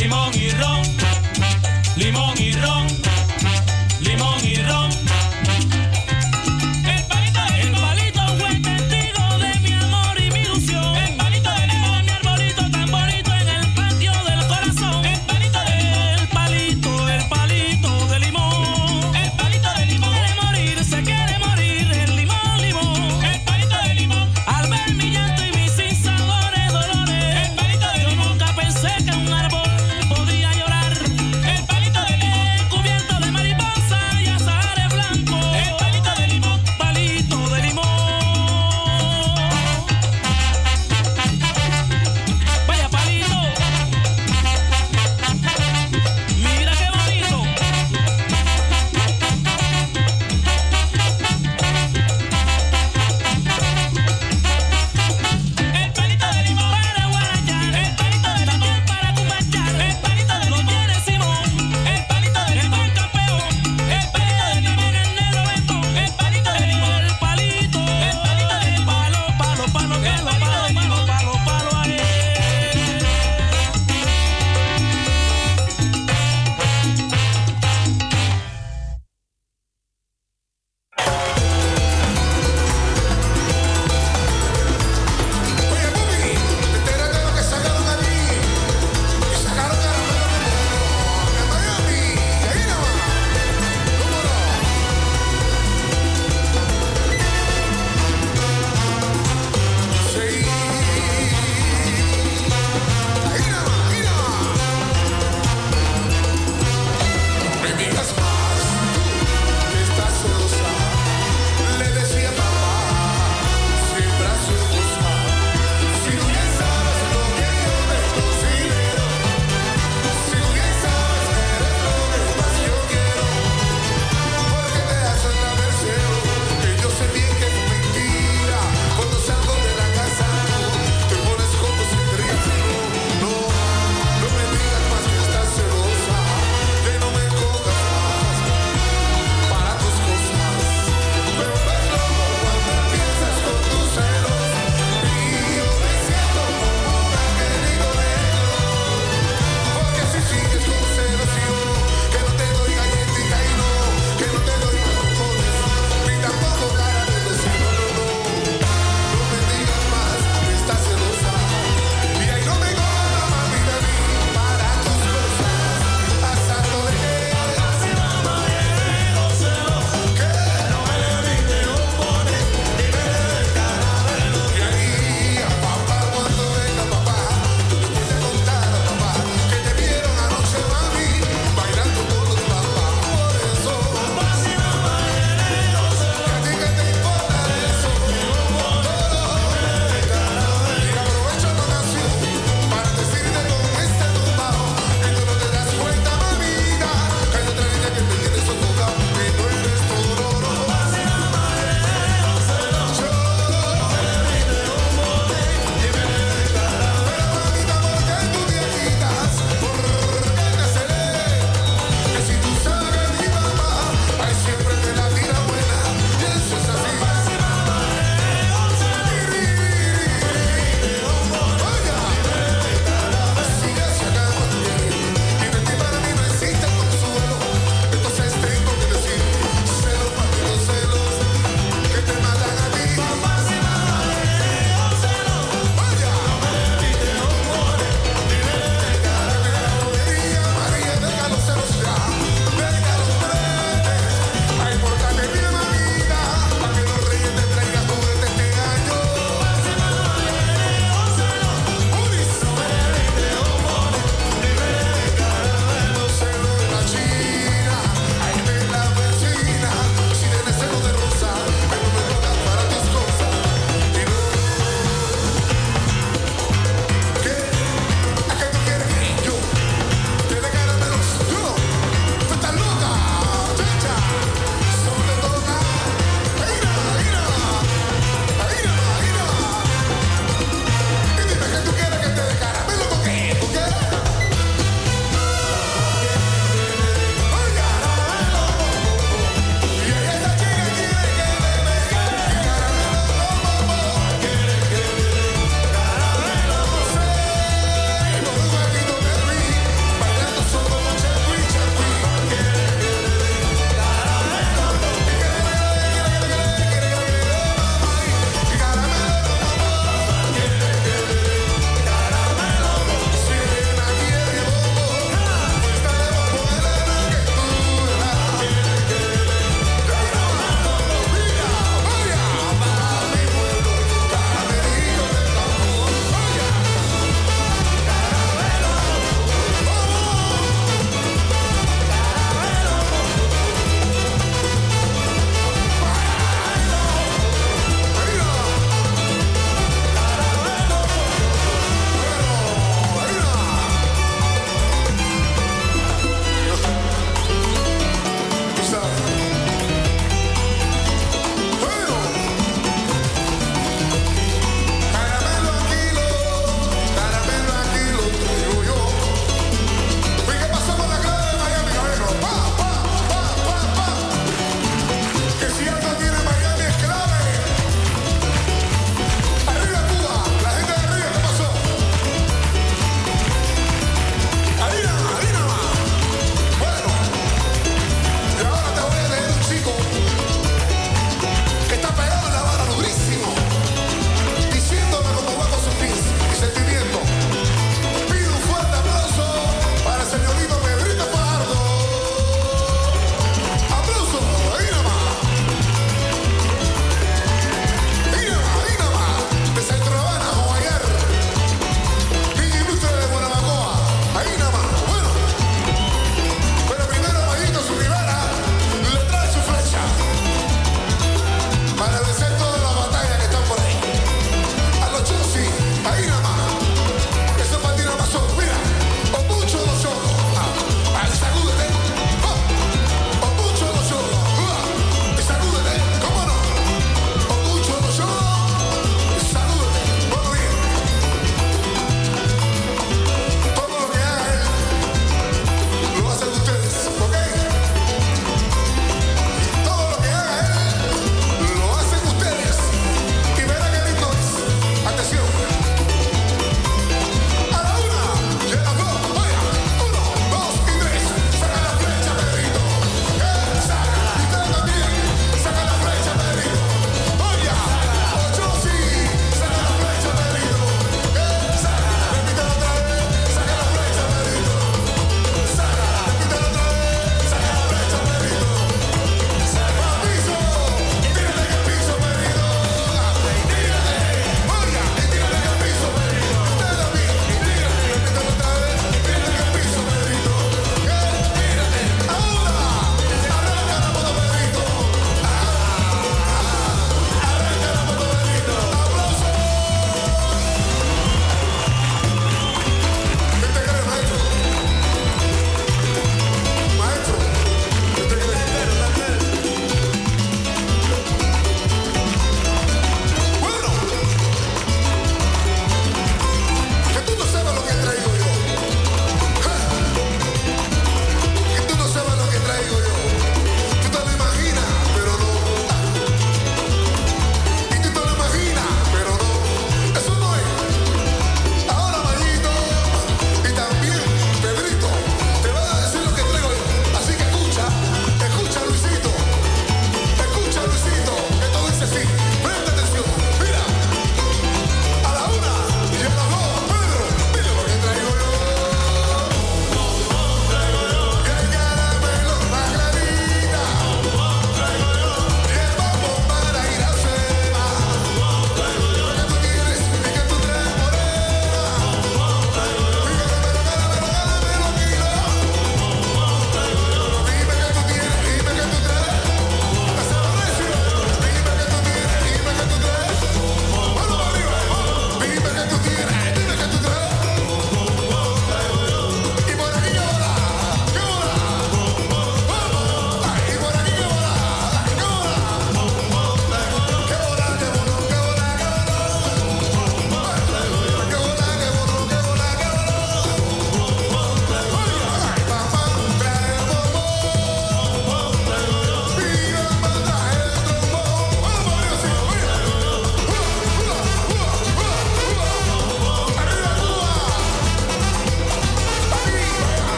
limón.